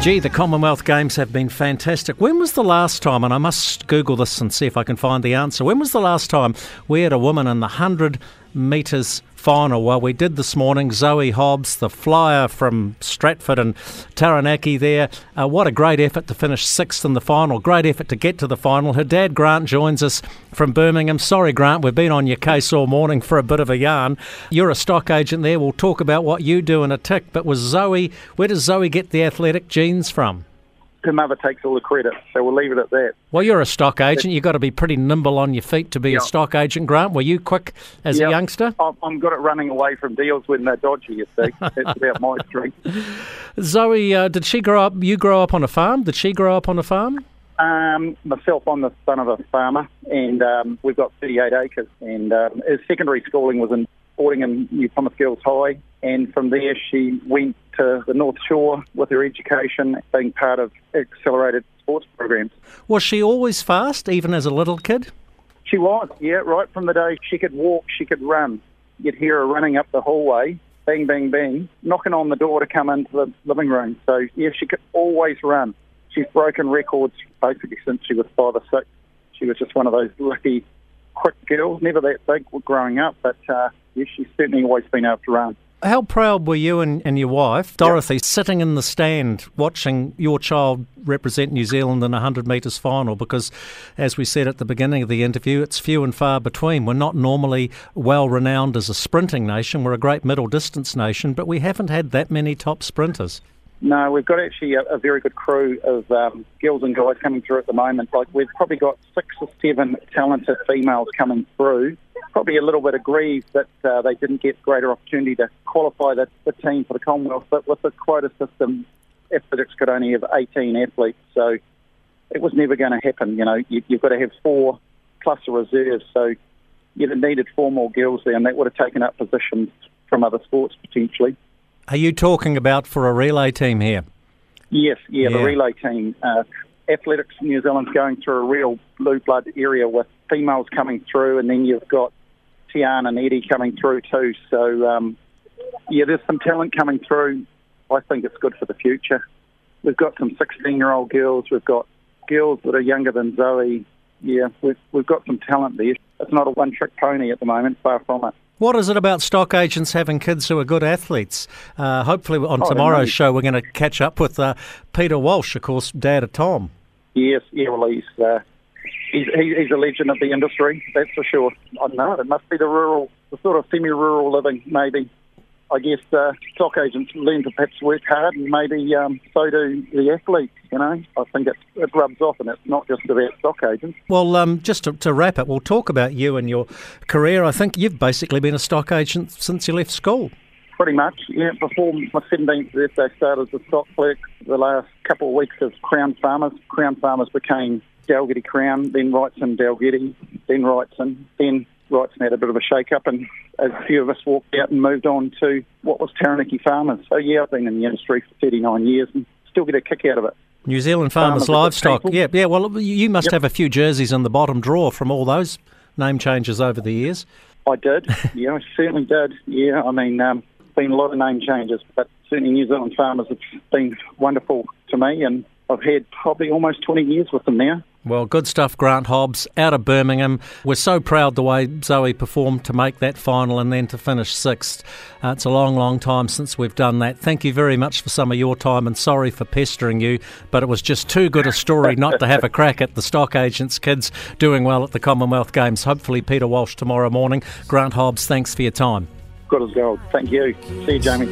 Gee, the Commonwealth Games have been fantastic. When was the last time, and I must Google this and see if I can find the answer, when was the last time we had a woman in the 100 metres final. Well, we did this morning. Zoe Hobbs, the flyer from Stratford and Taranaki there. Uh, what a great effort to finish sixth in the final. Great effort to get to the final. Her dad, Grant, joins us from Birmingham. Sorry, Grant, we've been on your case all morning for a bit of a yarn. You're a stock agent there. We'll talk about what you do in a tick. But was Zoe, where does Zoe get the athletic genes from? Her mother takes all the credit, so we'll leave it at that. Well, you're a stock agent. You've got to be pretty nimble on your feet to be a stock agent, Grant. Were you quick as a youngster? I'm good at running away from deals when they're dodgy, you see. That's about my strength. Zoe, uh, did she grow up, you grow up on a farm? Did she grow up on a farm? Um, myself, I'm the son of a farmer, and um, we've got 38 acres. And um, his secondary schooling was in Fordingham New Plymouth Girls High, and from there she went to the North Shore with her education, being part of accelerated sports programs. Was she always fast, even as a little kid? She was, yeah, right from the day she could walk, she could run. You'd hear her running up the hallway, bang, bang, bang, knocking on the door to come into the living room. So, yeah, she could always run. She's broken records basically since she was five or six. She was just one of those lucky, quick girls, never that big growing up, but uh, yeah, she's certainly always been able to run. How proud were you and, and your wife, Dorothy, yep. sitting in the stand watching your child represent New Zealand in a 100 metres final? Because, as we said at the beginning of the interview, it's few and far between. We're not normally well renowned as a sprinting nation, we're a great middle distance nation, but we haven't had that many top sprinters. No, we've got actually a, a very good crew of um, girls and guys coming through at the moment. Like we've probably got six or seven talented females coming through probably a little bit aggrieved that uh, they didn't get greater opportunity to qualify the, the team for the Commonwealth. But with the quota system, athletics could only have 18 athletes, so it was never going to happen. You know, you, you've got to have four plus a reserve, so you'd have needed four more girls there, and that would have taken up positions from other sports potentially. Are you talking about for a relay team here? Yes, yeah, yeah. the relay team. Uh, Athletics New Zealand's going through a real blue blood area with females coming through, and then you've got Tiana and Eddie coming through too. So, um, yeah, there's some talent coming through. I think it's good for the future. We've got some 16 year old girls. We've got girls that are younger than Zoe. Yeah, we've, we've got some talent there. It's not a one trick pony at the moment, far from it. What is it about stock agents having kids who are good athletes? Uh, hopefully, on oh, tomorrow's show, we're going to catch up with uh, Peter Walsh, of course, dad of Tom. Yes, yeah, well, he's uh, he's, he's a legend of the industry, that's for sure. I don't know, it must be the rural, the sort of semi-rural living, maybe. I guess uh, stock agents learn to perhaps work hard, and maybe um, so do the athletes. You know, I think it, it rubs off, and it's not just about stock agents. Well, um, just to, to, wrap it, we'll talk about you and your career. I think you've basically been a stock agent since you left school. Pretty much, yeah. Before my 17th birthday, I started as a stock clerk. The last couple of weeks as Crown Farmers. Crown Farmers became Dalgety Crown, then Wrightson Dalgety, then Wrightson, then Wrightson had a bit of a shake-up and a few of us walked out and moved on to what was Taranaki Farmers. So yeah, I've been in the industry for 39 years and still get a kick out of it. New Zealand Farmers, farmers Livestock. Yeah, yeah. Well, you must yep. have a few jerseys in the bottom drawer from all those name changes over the years. I did. yeah, I certainly did. Yeah, I mean, um, been a lot of name changes, but certainly New Zealand Farmers have been wonderful to me, and I've had probably almost 20 years with them now. Well, good stuff, Grant Hobbs, out of Birmingham. We're so proud the way Zoe performed to make that final and then to finish sixth. Uh, it's a long, long time since we've done that. Thank you very much for some of your time and sorry for pestering you, but it was just too good a story not to have a crack at the stock agents' kids doing well at the Commonwealth Games. Hopefully, Peter Walsh tomorrow morning. Grant Hobbs, thanks for your time. Good as gold. Thank you. See you, Jamie.